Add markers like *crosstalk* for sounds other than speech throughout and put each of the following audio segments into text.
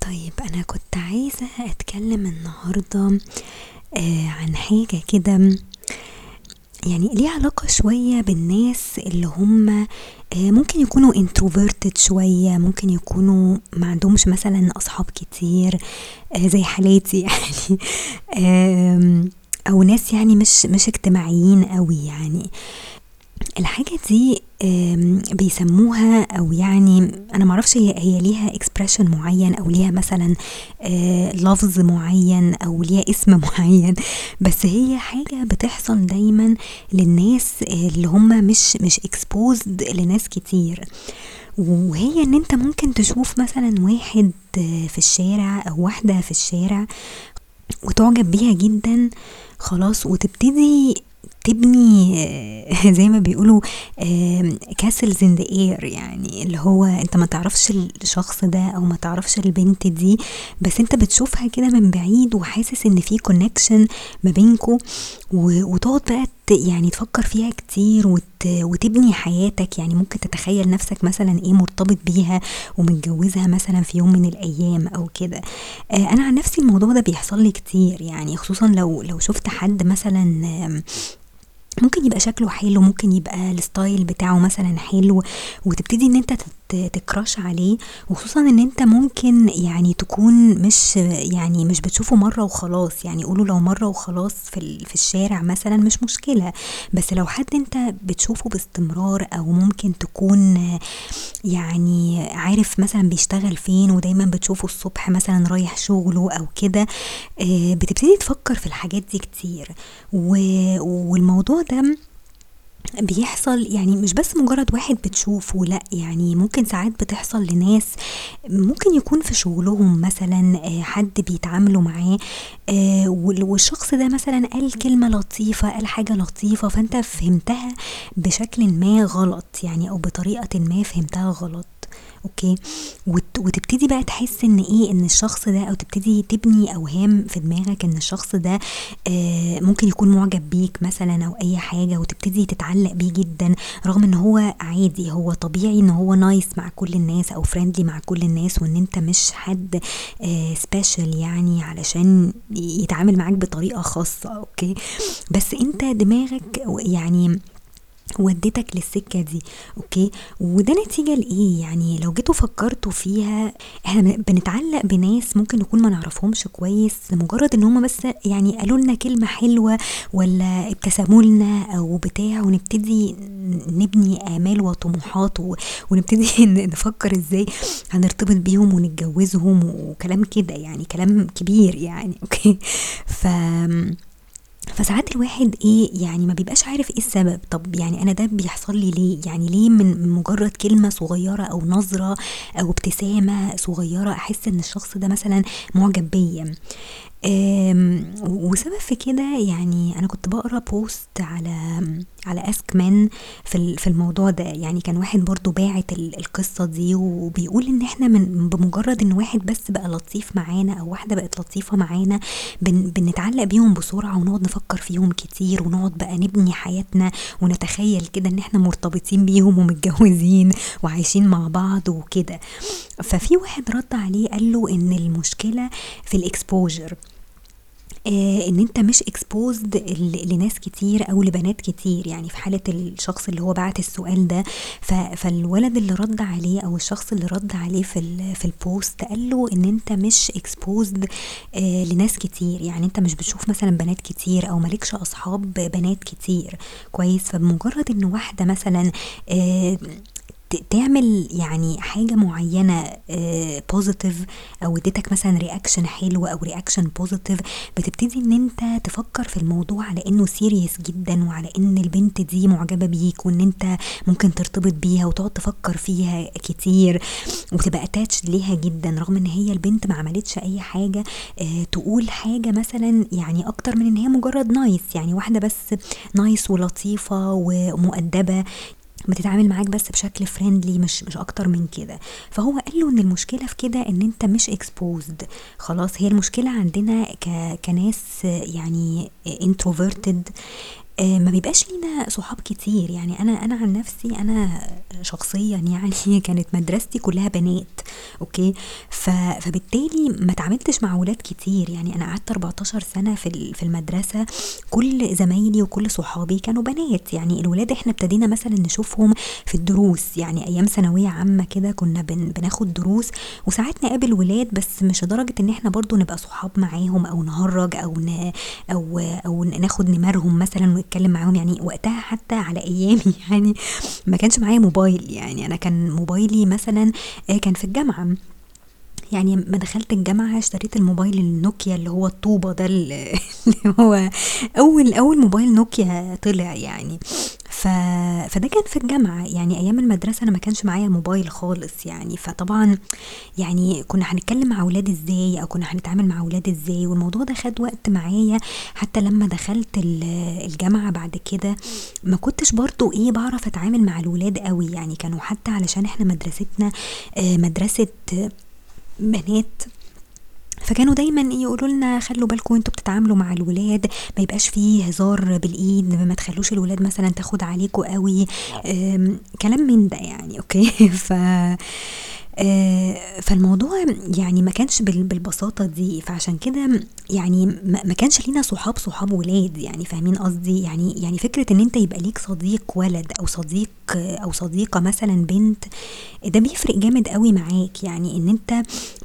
طيب أنا كنت عايزة أتكلم النهاردة آآ عن حاجة كده يعني ليها علاقة شوية بالناس اللي هُم آآ ممكن يكونوا introverted شوية، ممكن يكونوا ما عندهمش مثلًا أصحاب كتير زي حالاتي *laughs* يعني أو ناس يعني مش مش اجتماعيين أوي يعني. الحاجة دي بيسموها أو يعني أنا ما أعرفش هي هي ليها expression معين أو ليها مثلًا آآ لفظ معين أو ليها اسم *laughs* معين، بس هي حاجة بتحصل دايمًا للناس اللي هُم مش مش exposed لناس كتير، وهي إن أنت ممكن تشوف مثلًا واحد في الشارع أو واحدة في الشارع وتُعجب بيها جدًا خلاص، وتبتدي تبني *laughs* زي ما بيقولوا castles in the air يعني اللي هو أنت ما تعرفش الشخص ده أو ما تعرفش البنت دي، بس أنت بتشوفها كده من بعيد وحاسس إن في connection ما بينكم و وتقعد بقى يعني تفكر فيها كتير وت وتبني حياتك، يعني ممكن تتخيل نفسك مثلًا إيه مرتبط بيها ومتجوزها مثلًا في يوم من الأيام أو كده. آآ أنا عن نفسي الموضوع ده بيحصل لي كتير، يعني خصوصًا لو لو شُفت حد مثلًا ممكن يبقى شكله حلو، ممكن يبقى الstyle بتاعه مثلًا حلو وتبتدي إن أنت تcrush عليه، وخصوصًا إن أنت ممكن يعني تكون مش يعني مش بتشوفه مرة وخلاص، يعني قولوا لو مرة وخلاص في في الشارع مثلًا مش مشكلة، بس لو حد أنت بتشوفه باستمرار أو ممكن تكون يعني عارف مثلًا بيشتغل فين ودايمًا بتشوفه الصبح مثلًا رايح شغله أو كده، آآ بتبتدي تفكر في الحاجات دي كتير، والموضوع ده بيحصل يعني مش بس مجرد واحد بتشوفه لأ، يعني ممكن ساعات بتحصل لناس ممكن يكون في شغلهم مثلًا آآ حد بيتعاملوا معاه وال والشخص ده مثلًا قال كلمة لطيفة، قال حاجة لطيفة، فأنت فهمتها بشكلٍ ما غلط يعني أو بطريقةٍ ما فهمتها غلط، أوكي، وت وتبتدي بقى تحس إن إيه، إن الشخص ده أو تبتدي تبني أوهام في دماغك إن الشخص ده آآ ممكن يكون معجب بيك مثلًا أو أي حاجة وتبتدي تتعلق بيه جدًا، رغم إن هو عادي، هو طبيعي إن هو nice مع كل الناس أو friendly مع كل الناس وإن أنت مش حد آآ special يعني علشان يتعامل معاك بطريقة خاصة، أوكي، بس أنت دماغك يعني ودِّتك للسكة دي، okay، وده نتيجة لإيه، يعني لو جيتوا فكرتوا فيها إحنا بن بنتعلق بناس ممكن نكون ما نعرفهمش كويس لمجرد إن هُم بس يعني قالوا لنا كلمة حلوة والّا ابتسموا لنا أو بتاع ونبتدي نبني آمال وطموحات ونبتدي *laughs* نفكر إزاي هنرتبط بيهم ونتجوزهم وكلام كده يعني كلام كبير يعني، okay، ف فساعات الواحد إيه، يعني ما بيبقاش عارف إيه السبب، طب يعني أنا ده بيحصل لي ليه، يعني ليه من مجرد كلمة صغيرة أو نظرة أو ابتسامة صغيرة أحس إن الشخص ده مثلًا معجب بيّا. وسبب في كده يعني أنا كنت باقرا post على على ask men في في الموضوع ده، يعني كان واحد برضه باعت ال القصة دي وبيقول إن إحنا من بمجرد إن واحد بس بقى لطيف معانا أو واحدة بقت لطيفة معانا بن بنتعلق بيهم بسرعة ونقعد نفكر فيهم كتير ونقعد بقى نبني حياتنا ونتخيل كده إن إحنا مرتبطين بيهم ومتجوزين وعايشين مع بعض وكده. ففي واحد رد عليه قال له إن المشكلة في الexposure آآ إن أنت مش ل لناس كتير أو لبنات كتير، يعني في حالة الشخص اللي هو بعت السؤال ده فالولد اللي رد عليه أو الشخص اللي رد عليه في في الpost قال له إن أنت مش exposed آآ لناس كتير، يعني أنت مش بتشوف مثلًا بنات كتير أو ما لكش أصحاب بنات كتير، كويس، فبمجرد إن واحدة مثلًا ت تعمل يعني حاجة معينة آآ positive أو اديتك مثلًا reaction حلو أو reaction positive بتبتدي إن أنت تفكر في الموضوع على إنه serious جدًا وعلى إن البنت دي معجبة بيك وإن أنت ممكن ترتبط بيها وتقعد تفكر فيها كتير وتبقى attached ليها جدًا، رغم إن هي البنت ما عملتش أي حاجة آآ تقول حاجة مثلًا يعني أكتر من إن هي مجرد nice يعني واحدة بس nice ولطيفة ومؤدبة بتتعامل معاك بس بشكل friendly مش مش أكتر من كده، فهو قال له إن المشكلة في كده إن أنت مش exposed. خلاص، هي المشكلة عندنا ك كناس يعني آه، ما بيبقاش لينا صحاب كتير. يعني أنا أنا عن نفسي أنا شخصيا يعني *laughs* كانت مدرستي كلها بنات أوكي؟ فبالتالي ما اتعاملتش مع ولاد كتير. يعني أنا قعدت 14 سنة في في المدرسة. كل زمايلي وكل صحابي كانوا بنات. يعني الولاد إحنا ابتدينا مثلا نشوفهم في الدروس. يعني أيام ثانوية عامة كده كنا بن بناخد دروس. وساعات نقابل ولاد بس مش لدرجة إن إحنا برضو نبقى صحاب معاهم أو نهرج أو ن... أو أو ناخد نمرهم مثلا. ونتكلم معاهم يعني وقتها حتى على أيامي. *laughs* يعني ما كانش معايا موبايل. يعني أنا كان موبايلي مثلا آه، كان في الجامعة. يعني ما دخلت الجامعة اشتريت الموبايل النوكيا اللي هو الطوبة ده *laughs* اللي هو أول أول موبايل نوكيا طلع يعني. ف... فده كان في الجامعة. يعني أيام المدرسة أنا ما كانش معايا موبايل خالص يعني. فطبعا يعني كنا هنتكلم مع ولاد إزاي؟ أو كنا هنتعامل مع ولاد إزاي؟ والموضوع ده خد وقت معايا. حتى لما دخلت الجامعة بعد كده ما كنتش برضو إيه بعرف أتعامل مع الولاد قوي يعني. كانوا حتى علشان إحنا مدرستنا آه، مدرسة بنات فكانوا دايما يقولوا لنا خلوا بالكم أنتوا بتتعاملوا مع الولاد ما يبقاش فيه هزار بالإيد ما تخلوش الولاد مثلا تاخد عليكم قوي. كلام من ده يعني أوكي؟ *laughs* ف آه، فالموضوع يعني ما كانش بالبساطة دي. فعشان كده يعني ما كانش لينا صحاب صحاب ولاد. يعني فاهمين قصدي؟ يعني يعني فكرة إن أنت يبقى ليك صديق ولد أو صديق أو صديقة مثلا بنت ده بيفرق جامد قوي معاك. يعني إن أنت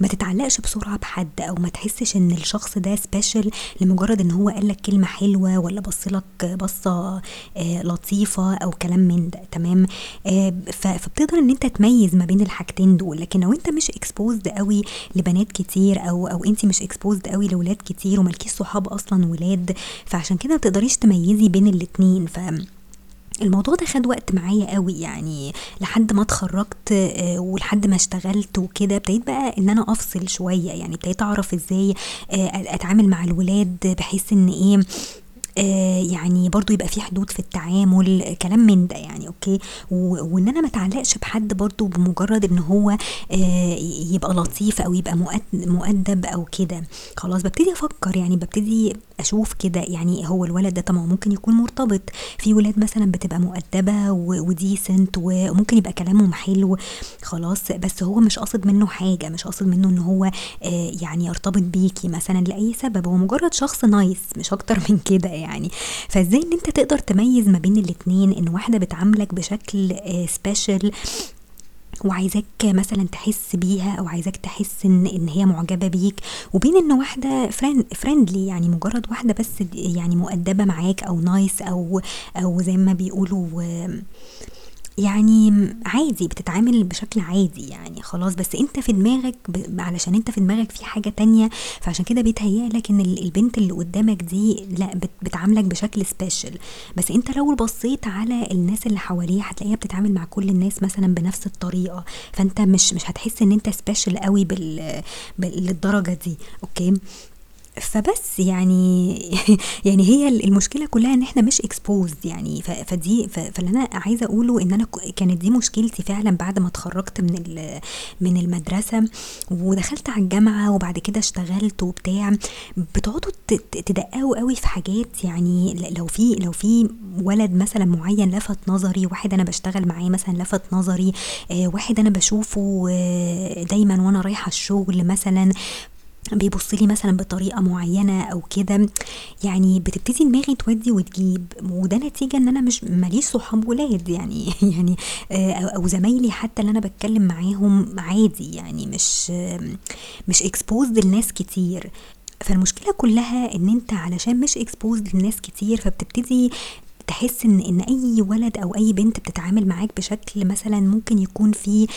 ما تتعلقش بسرعة بحد أو ما تحسش إن الشخص ده سبيشال لمجرد إن هو قالك كلمة حلوة ولا بصلك بصة آه، لطيفة أو كلام من ده. تمام؟ آه، فبتقدر إن أنت تميز ما بين الحاجتين دول. لكن لو أنت مش exposed قوي لبنات كتير أو أو أنت مش exposed قوي لولاد كتير وملكيش صحاب أصلا ولاد فعشان كده ما بتقدريش تميزي بين الاتنين. ف الموضوع ده خد وقت معايا قوي يعني لحد ما اتخرجت آه، ولحد ما اشتغلت وكده. ابتديت بقى إن أنا أفصل شوية يعني ابتديت أعرف إزاي آه، أتعامل مع الولاد بحيث إن إيه يعني برضو يبقى في حدود في التعامل كلام من ده يعني okay؟ وإن أنا ما اتعلقش بحد برضو بمجرد إن هو آه، يبقى لطيف أو يبقى مؤدب أو كده. خلاص ببتدي أفكر يعني ببتدي أشوف كده يعني هو الولد ده طبعا ممكن يكون مرتبط. في ولاد مثلا بتبقى مؤدبة و decent وممكن يبقى كلامهم حلو. خلاص بس هو مش قاصد منه حاجة مش قاصد منه إن هو آه، يعني يرتبط بيكي مثلا لأي سبب. هو مجرد شخص nice مش أكتر *laughs* من كده يعني. فازاي إن أنت تقدر تميز ما بين الاتنين؟ إن واحدة بتعاملك بشكل special آه، وعايزاك مثلا تحس بيها أو عايزاك تحس إن إن هي معجبة بيك وبين إن واحدة friendly يعني مجرد واحدة بس يعني مؤدبة معاك أو nice أو أو زي ما بيقولوا يعني عادي بتتعامل بشكل عادي يعني خلاص. بس انت في دماغك ب... علشان انت في دماغك في حاجة تانية فعشان كده بيتهيألك ان البنت اللي قدامك دي لا بت... بتعاملك بشكل special بس انت لو بصيت على الناس اللي حواليه هتلاقيها بتتعامل مع كل الناس مثلا بنفس الطريقة. فانت مش مش هتحس ان انت special قوي بال... بالدرجة دي okay فبس يعني *laughs* يعني هي المشكلة كلها إن إحنا مش exposed يعني. فدي فاللي أنا عايزة أقوله إن أنا كانت دي مشكلتي فعلا بعد ما اتخرجت من من المدرسة ودخلت على الجامعة وبعد كده اشتغلت وبتاع. بتقعدوا تدققوا قوي في حاجات يعني لو في لو في ولد مثلا معين لفت نظري واحد أنا بشتغل معاه مثلا لفت نظري آه، واحد أنا بشوفه آه، دايما وأنا رايحة الشغل مثلا بيبص لي مثلا بطريقة معينة أو كده يعني بتبتدي دماغي تودي وتجيب وده نتيجة إن أنا مش ماليش صحاب ولاد يعني *laughs* يعني آه، أو زمايلي حتى اللي أنا بتكلم معاهم عادي يعني مش مش exposed لناس كتير. فالمشكلة كلها إن أنت علشان مش exposed لناس كتير فبتبتدي تحس إن إن أي ولد أو أي بنت بتتعامل معاك بشكل مثلا ممكن يكون فيه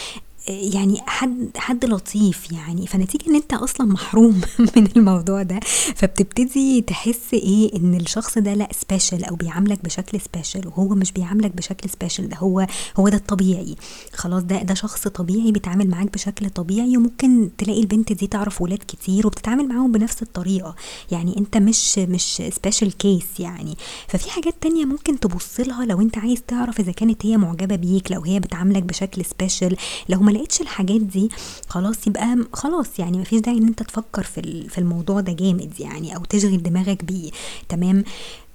يعني حد حد لطيف يعني. فنتيجة إن أنت أصلا محروم *laughs* من الموضوع ده فبتبتدي تحس إيه؟ إن الشخص ده لأ special أو بيعاملك بشكل special وهو مش بيعاملك بشكل special ده هو هو ده الطبيعي. خلاص ده ده شخص طبيعي بيتعامل معاك بشكل طبيعي وممكن تلاقي البنت دي تعرف ولاد كتير وبتتعامل معاهم بنفس الطريقة. يعني أنت مش مش special case يعني. ففي حاجات تانية ممكن تبص لها لو أنت عايز تعرف إذا كانت هي معجبة بيك لو هي بتعاملك بشكل special لو ما لقيتش الحاجات دي خلاص يبقى خلاص يعني مفيش داعي إن أنت تفكر في في الموضوع ده جامد يعني أو تشغل دماغك بيه. تمام؟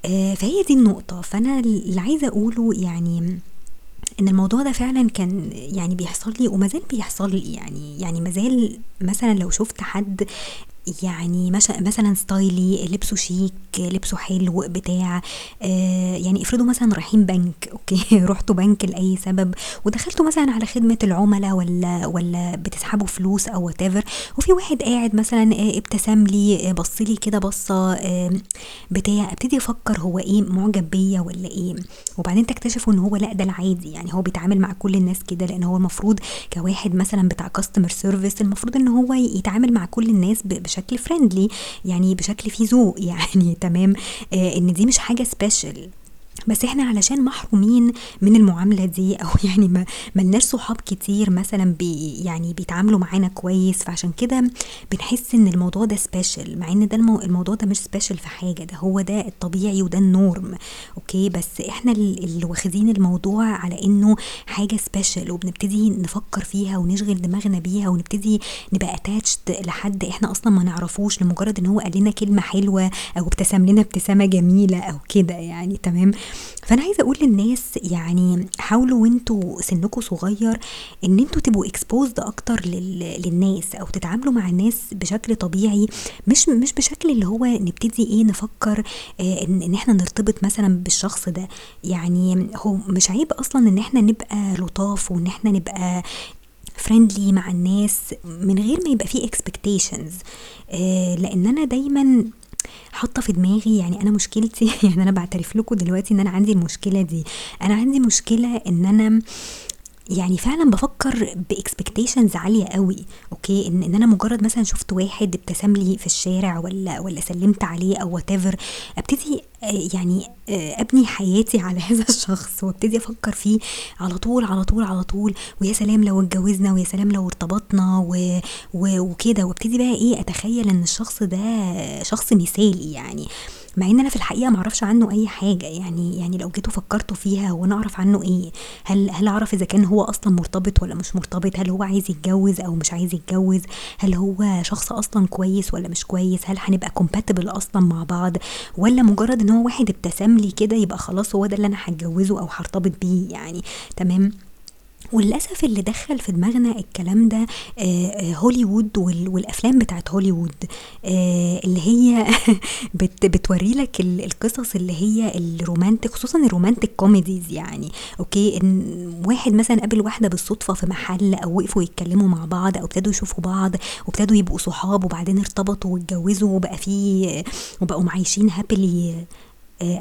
آآ فهي دي النقطة، فأنا اللي عايزة أقوله يعني إن الموضوع ده فعلًا كان يعني بيحصل لي وما زال بيحصل لي يعني يعني ما زال مثلًا لو شُفت حد يعني مثلًا stylish، لبسه شيك، لبسه حلو، بتاع آآ يعني افرضوا مثلًا رايحين بنك okay، *laughs* رُحتوا بنك لأي سبب ودخلتوا مثلًا على خدمة العملا والّا والّا بتسحبوا فلوس أو whatever وفي واحد قاعد مثلًا آآ ابتسم لي، بَص لي كده آمم بتاع، ابتدي أفكّر هو إيه معجب بيّا والّا إيه، وبعدين تكتشفوا إن هو لأ ده العادي، يعني هو بيتعامل مع كل الناس كده، لإن هو المفروض كواحد مثلًا بتاع customer service المفروض إن هو يتعامل مع كل الناس بشكل friendly يعني بشكل فيه ذوق *laughs* يعني تمام، آآ إن دي مش حاجة special. بس إحنا علشان محرومين من المعاملة دي أو *laughs* يعني ما ما لناش صحاب كتير مثلًا بي يعني بيتعاملوا معانا كويس، فعشان كده بنحس إن الموضوع ده special مع إن ده المو الموضوع ده مش special في حاجة، ده هو ده الطبيعي وده الnorm. أوكي، بس إحنا ال اللي واخدين الموضوع على إنه حاجة special وبنبتدي نفكّر فيها ونشغل دماغنا بيها ونبتدي نبقى attached لحد إحنا أصلًا ما نعرفوش لمجرد إن هو قال لنا كلمة حلوة أو ابتسم لنا ابتسامة جميلة أو كده يعني تمام، فأنا عايزة أقول للناس يعني حاولوا وأنتم سنكم صغير إن أنتم تبقوا exposed أكتر لل للناس أو تتعاملوا مع الناس بشكل طبيعي مش مش بشكل اللي هو نبتدي إيه نفكّر آآ إن إن إحنا نرتبط مثلًا بالشخص ده، يعني هو مش عيب أصلًا إن إحنا نبقى لطاف وإن إحنا نبقى friendly مع الناس من غير ما يبقى في expectations. آآ لإن أنا دايمًا حاطة في دماغي يعني أنا مشكلتي *laughs* يعني أنا باعترف لكم دلوقتي إن أنا عندي المشكلة دي، أنا عندي مشكلة إن أنا يعني فعلًا بافكّر بexpectations عالية أوي أوكي، إن إن أنا مجرد مثلًا شُفت واحد ابتسم لي في الشارع والّا والّا سلِّمت عليه whatever أبتدي آآ يعني آآ أبني حياتي على *laughs* هذا الشخص وأبتدي أفكّر فيه على طول، على طول، على طول، ويا سلام لو اتجوزنا ويا سلام لو ارتبطنا وكده، وأبتدي بقى إيه أتخيّل إن الشخص ده شخص مثالي يعني، مع إن أنا في الحقيقة ما أعرفش عنه أي حاجة، يعني يعني لو جيتوا فكّرتوا فيها هو أنا أعرف عنه إيه؟ هل هل أعرف إذا كان هو أصلًا مرتبط والّا مش مرتبط؟ هل هو عايز يتجوز أو مش عايز يتجوز؟ هل هو شخص أصلًا كويس والّا مش كويس؟ هل هنبقى compatible أصلًا مع بعض والّا مجرد إن هو واحد ابتسم لي كده يبقى خلاص هو ده اللي أنا هاتجوزه أو هارتبط بيه يعني تمام؟ وللأسف اللي دخّل في دماغنا الكلام ده آآ هوليوود وال والأفلام بتاعة هوليوود آآ اللي هي *laughs* بت بتورّي لك ال القصص اللي هي ال romantic خصوصًا ال romantic comedies يعني okay، إن واحد مثلًا قابل واحدة بالصدفة في محل أو وقفوا يتكلموا مع بعض أو ابتدوا يشوفوا بعض وابتدوا يبقوا صحاب وبعدين ارتبطوا واتجوزوا وبقى في وبقوا عايشين happily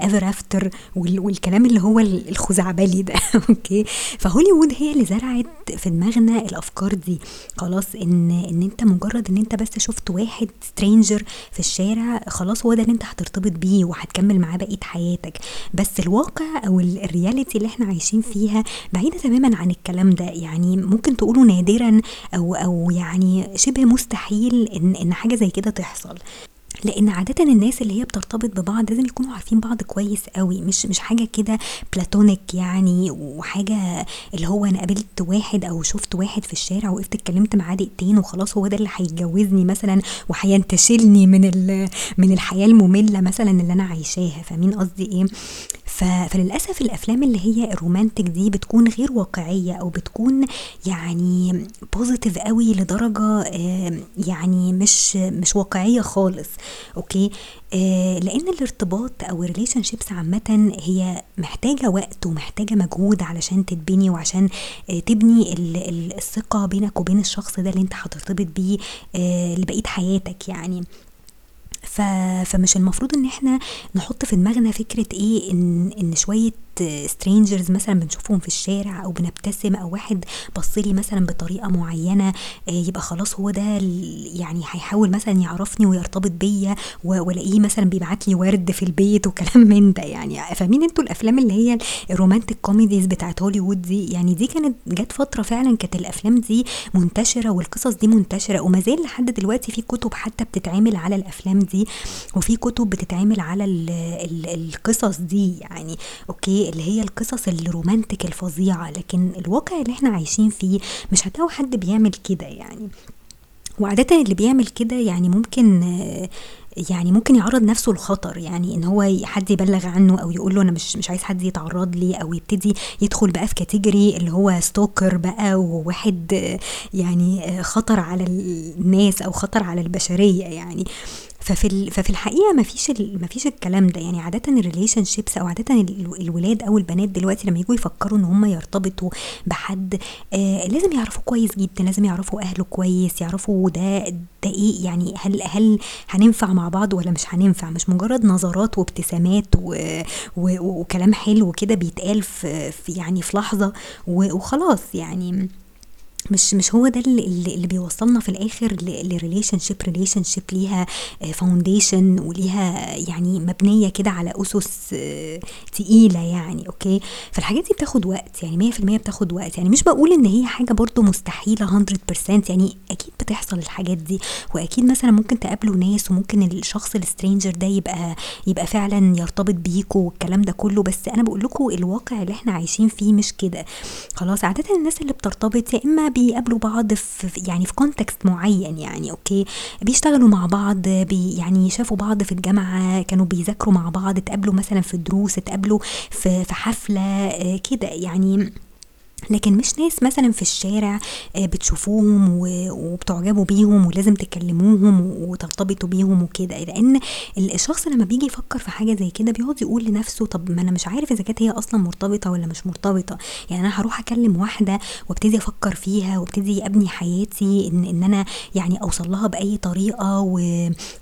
ever after وال والكلام اللي هو ال الخزعبلي ده. *laughs* أوكي، فهوليوود هي اللي زرعت في دماغنا الأفكار دي، خلاص إن إن أنت مجرد إن أنت بس شُفت واحد stranger في الشارع خلاص هو ده اللي أنت هترتبط بيه وهتكمّل معاه بقية حياتك، بس الواقع أو ال الreality اللي إحنا عايشين فيها بعيدة تمامًا عن الكلام ده، يعني ممكن تقولوا نادرًا أو أو يعني شِبه مستحيل إن إن حاجة زي كده تحصل. لإن عادةً الناس اللي هي بترتبط ببعض لازم يكونوا عارفين بعض كويس أوي، مش مش حاجة كده platonic يعني وحاجة اللي هو أنا قابلت واحد أو شُفت واحد في الشارع وقفت اتكلمت معاه دقيقتين وخلاص هو ده اللي هيتجوزني مثلًا وهينتشلني من من الحياة المملة مثلًا اللي أنا عايشاها، فاهمين قصدي إيه؟ ف فللأسف الأفلام اللي هي الromantic دي بتكون غير واقعية أو بتكون يعني أوي لدرجة آآ يعني مش مش واقعية خالص أوكي، آآ لإن الارتباط أو الrelationships عامةً هي محتاجة وقت ومحتاجة مجهود علشان تتبني وعشان آآ تبني ال ال الثقة بينك وبين الشخص ده اللي أنت هترتبط بيه آآ لبقية حياتك يعني. ف فمش المفروض إن إحنا نحط في دماغنا فكرة إيه إن إن شوية strangers مثلًا بنشوفهم في الشارع أو بنبتسم أو واحد بَص لي مثلًا بطريقة معينة آآ يبقى خلاص هو ده يعني هيحاول مثلًا يعرفني ويرتبط بيّا وألاقيه مثلًا بيبعت لي ورد في البيت وكلام *laughs* من ده. يعني، فاهمين أنتم الأفلام اللي هي الromantic comedies بتاعة هوليوود دي، يعني دي كانت جات فترة فعلًا كانت الأفلام دي منتشرة والقصص دي منتشرة وما زال لحد دلوقتي في كُتب حتى بتتعمل على الأفلام دي وفي كُتب بتتعمل على ال ال القصص دي. يعني اللي هي القصص الromantic الفظيعة، لكن الواقع اللي إحنا عايشين فيه مش هتلاقوا حد بيعمل كده يعني. وعادةً اللي بيعمل كده يعني ممكن يعني ممكن يعرض نفسه لخطر يعني إن هو حد يبلغ عنه أو يقول له أنا مش مش عايز حد يتعرض لي أو يبتدي يدخل بقى في category اللي هو stalker بقى وواحد يعني خطر على الناس أو خطر على البشرية يعني ففي ففي الحقيقة ما فيش ما فيش الكلام ده. يعني عادة ال relationships أو عادة الولاد أو البنات دلوقتي لما يجوا يفكروا إن هم يرتبطوا بحد آه لازم يعرفوا كويس جدا لازم يعرفوا أهله كويس يعرفوا ده ده إيه يعني هل هل هننفع مع بعض ولا مش هننفع؟ مش مجرد نظرات وابتسامات وكلام حلو كده بيتقال في يعني في لحظة وخلاص يعني. مش مش هو ده اللي, اللي بيوصلنا في الآخر ل relationship relationship ليها foundation وليها يعني مبنية كده على أسس تقيلة يعني okay؟ فالحاجات دي بتاخد وقت يعني 100% بتاخد وقت. يعني مش بقول إن هي حاجة برضو مستحيلة 100% يعني أكيد بتحصل الحاجات دي. وأكيد مثلا ممكن تقابلوا ناس وممكن الشخص ال stranger ده يبقى يبقى فعلا يرتبط بيكوا والكلام ده كله. بس أنا بقول لكم الواقع اللي إحنا عايشين فيه مش كده. خلاص عادة الناس اللي بترتبط يا إما بيقابلوا بعض في يعني في context معين يعني okay؟ بيشتغلوا مع بعض بي يعني شافوا بعض في الجامعة كانوا بيذاكروا مع بعض اتقابلوا مثلا في دروس اتقابلوا في في حفلة كده يعني. لكن مش ناس مثلا في الشارع بتشوفوهم وبتعجبوا بيهم ولازم تكلموهم وترتبطوا بيهم وكده. لأن الشخص لما بيجي يفكر في حاجة زي كده بيقعد يقول لنفسه طب ما أنا مش عارف إذا كانت هي أصلا مرتبطة ولا مش مرتبطة. يعني أنا هروح أكلم واحدة وأبتدي أفكر فيها وأبتدي أبني حياتي ان إن أنا يعني أوصل لها بأي طريقة و...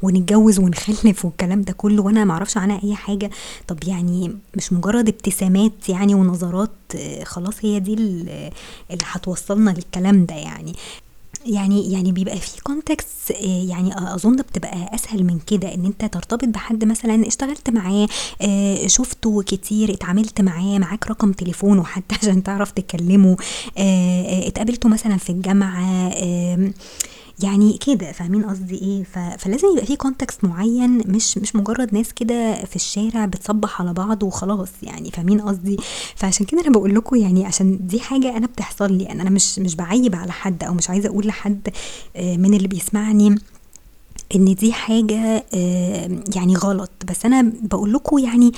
ونتجوز ونخلف والكلام ده كله وأنا ما أعرفش عنها أي حاجة. طب يعني مش مجرد ابتسامات يعني ونظرات خلاص هي دي اللي هتوصلنا للكلام ده يعني. يعني يعني بيبقى في context يعني أظن بتبقى أسهل من كده إن أنت ترتبط بحد مثلا اشتغلت معاه شفته كتير اتعاملت معاه معاك رقم تليفونه حتى *laughs* عشان تعرف تكلمه اتقابلتوا مثلا في الجامعة يعني كده فاهمين قصدي إيه؟ فلازم يبقى في context معين مش مش مجرد ناس كده في الشارع بتصبح على بعض وخلاص يعني فاهمين قصدي؟ فعشان كده أنا بقول لكم يعني عشان دي حاجة أنا بتحصل لي أنا مش مش بعيب على حد أو مش عايزة أقول لحد من اللي بيسمعني إن دي حاجة يعني غلط. بس أنا بقول لكم يعني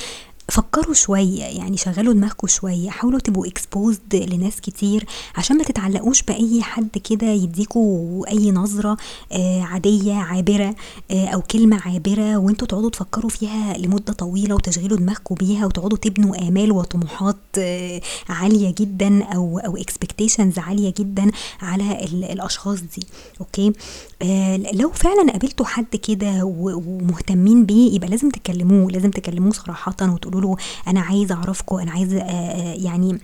فكروا شوية يعني شغلوا دماغكم شوية حاولوا تبقوا exposed لناس كتير عشان ما تتعلقوش بأي حد كده يديكوا أي نظرة آه عادية عابرة آه أو كلمة عابرة وانتوا تقعدوا تفكروا فيها لمدة طويلة وتشغلوا دماغكم بيها وتقعدوا تبنوا آمال وطموحات آه عالية جدا أو أو expectations عالية جدا على الأشخاص دي. okay؟ لو فعلا قابلتوا حد كده ومهتمين بيه يبقى لازم تكلموه لازم تكلموه صراحة وتقولوا له أنا عايز أعرفكم أنا عايزه يعني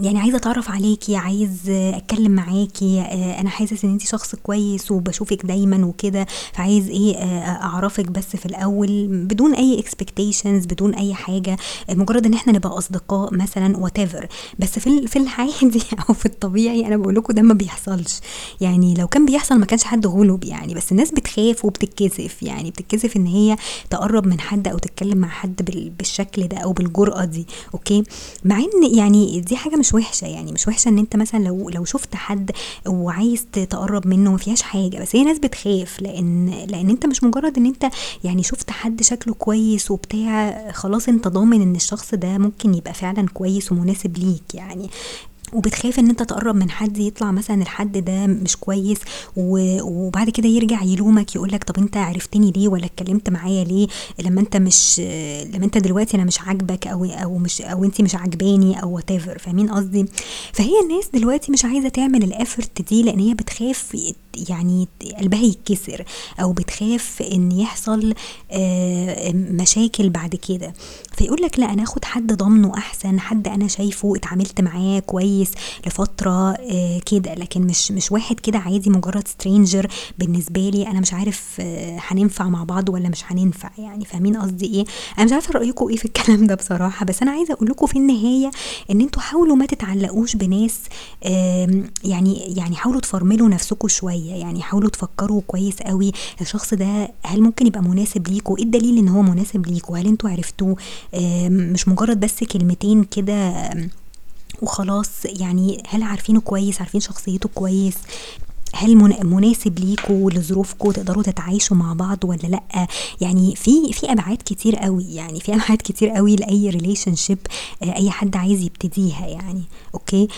يعني عايزة أتعرف عليكي عايز أتكلم معاكي أنا حاسس إن انت شخص كويس وبشوفك دايما وكده فعايز إيه أعرفك بس في الأول بدون أي expectations بدون أي حاجة مجرد إن إحنا نبقى أصدقاء مثلا what بس في في العادي *laughs* أو في الطبيعي أنا بقول لكم ده ما بيحصلش. يعني لو كان بيحصل ما كانش حد غلب يعني بس الناس بتخاف وبتتكسف يعني بتتكسف إن هي تقرب من حد أو تتكلم مع حد بالشكل ده أو بالجرأة دي أوكي مع إن يعني دي حاجة مش وحشة يعني مش وحشة إن أنت مثلا لو لو شفت حد وعايز تقرب منه ما فيهاش حاجة بس هي ناس بتخاف لأن لأن أنت مش مجرد إن أنت يعني شفت حد شكله كويس وبتاع خلاص أنت ضامن إن الشخص ده ممكن يبقى فعلا كويس ومناسب ليك يعني وبتخاف إن أنت تقرب من حد يطلع مثلا الحد ده مش كويس وبعد كده يرجع يلومك يقولك طب أنت عرفتني ليه ولا اتكلمت معايا ليه؟ لما أنت مش لما أنت دلوقتي أنا مش عاجبك أو أو مش أو انت مش عاجباني أو what فاهمين قصدي؟ فهي الناس دلوقتي مش عايزة تعمل ال effort دي لأن هي بتخاف يعني قلبها يتكسر أو بتخاف إن يحصل مشاكل بعد كده. فيقول لك لا أنا آخد حد ضامنه أحسن حد أنا شايفه اتعاملت معاه كويس لفترة كده. لكن مش مش واحد كده عادي مجرد سترينجر بالنسبة لي أنا مش عارف هننفع مع بعض ولا مش هننفع. يعني فاهمين قصدي إيه؟ أنا مش عارفة رأيكم إيه في الكلام ده بصراحة. بس أنا عايزة أقول لكم في النهاية إن أنتوا حاولوا ما تتعلقوش بناس يعني يعني حاولوا تفرملوا نفسكم شوية. يعني حاولوا تفكروا كويس قوي الشخص ده هل ممكن يبقى مناسب ليكوا؟ إيه الدليل إن هو مناسب ليكوا؟ هل أنتوا عرفتوه؟ مش مجرد بس كلمتين كده وخلاص يعني هل عارفينه كويس؟ عارفين شخصيته كويس؟ هل مناسب ليكوا لظروفكوا تقدروا تتعايشوا مع بعض ولا لأ؟ يعني في في أبعاد كتير أوي يعني في أبعاد كتير أوي لأي relationship أي حد عايز يبتديها يعني okay؟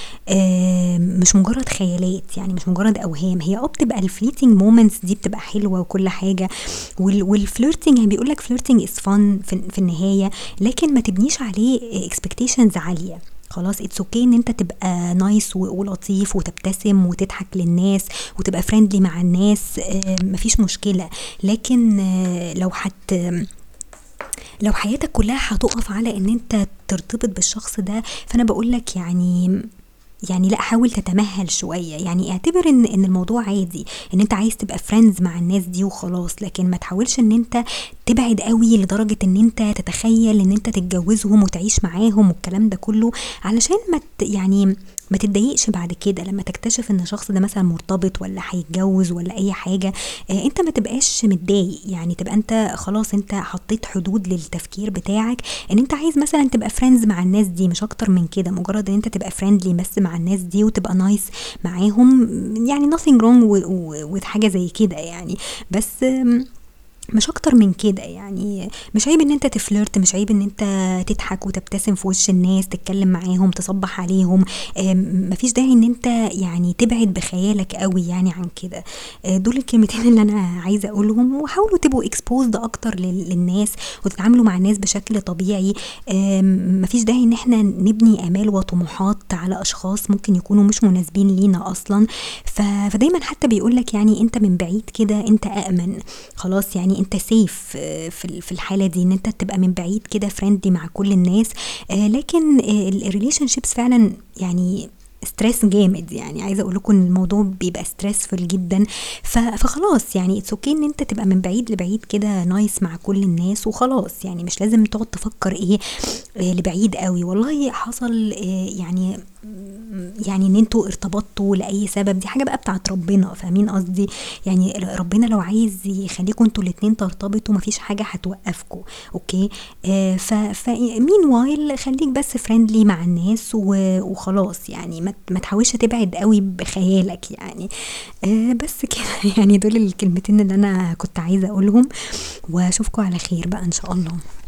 مش مجرد خيالات يعني مش مجرد أوهام هي آه بتبقى ال fleeting moments دي بتبقى حلوة وكل حاجة وال flirting يعني بيقول لك flirting is fun في النهاية لكن ما تبنيش عليه expectations عالية. خلاص it's okay إن أنت تبقى nice ولطيف وتبتسم وتضحك للناس وتبقى friendly مع الناس مفيش مشكلة. لكن لو حت لو حياتك كلها هتقف على إن أنت ترتبط بالشخص ده فأنا بقولك يعني يعني لأ حاول تتمهل شوية. يعني اعتبر إن إن الموضوع عادي إن أنت عايز تبقى friends مع الناس دي وخلاص. لكن ما تحاولش إن أنت تبعد قوي لدرجة إن أنت تتخيل إن أنت تتجوزهم وتعيش معاهم والكلام ده كله علشان ما يعني ما تتضايقش بعد كده لما تكتشف إن الشخص ده مثلا مرتبط ولا هيتجوز ولا أي حاجة. آه أنت ما تبقاش متضايق. يعني تبقى أنت خلاص أنت حطيت حدود للتفكير بتاعك إن أنت عايز مثلا تبقى friends مع الناس دي. مش أكتر من كده. مجرد إن أنت تبقى friendly بس مع الناس دي وتبقى nice معاهم يعني nothing wrong with حاجة زي كده يعني. بس مش أكتر من كده يعني. مش عيب إن أنت تفلرت مش عيب إن أنت تضحك وتبتسم في وش الناس تتكلم معاهم تصبح عليهم. مفيش داعي إن أنت يعني تبعد بخيالك قوي يعني عن كده. دول الكلمتين *laughs* اللي أنا عايزة أقولهم. وحاولوا تبقوا اكسبوزد أكتر للناس وتتعاملوا مع الناس بشكل طبيعي. مفيش داعي إن إحنا نبني آمال وطموحات على أشخاص ممكن يكونوا مش مناسبين لينا أصلا. فدايما حتى بيقولك يعني أنت من بعيد كده أنت امن خلاص انت safe في الحالة دي ان انت تبقى من بعيد كده friendly مع كل الناس. لكن ال relationships فعلا يعني stress جامد. يعني عايزة أقول لكم الموضوع بيبقى stressful جدا. فخلاص يعني it's okay إن انت تبقى من بعيد لبعيد كده nice مع كل الناس وخلاص. يعني مش لازم تقعد تفكر إيه لبعيد قوي. والله حصل يعني يعني إن أنتوا ارتبطتوا لأي سبب دي حاجة بقى بتاعت ربنا فاهمين قصدي؟ يعني ربنا لو عايز يخليكم أنتوا الاتنين ترتبطوا مفيش حاجة هتوقفكم okay؟ آه ف meanwhile خليك بس friendly مع الناس وخلاص يعني ما تحاولش تبعد قوي بخيالك يعني. آه بس كده *laughs* يعني دول الكلمتين اللي أنا كنت عايزة أقولهم واشوفكم على خير بقى إن شاء الله.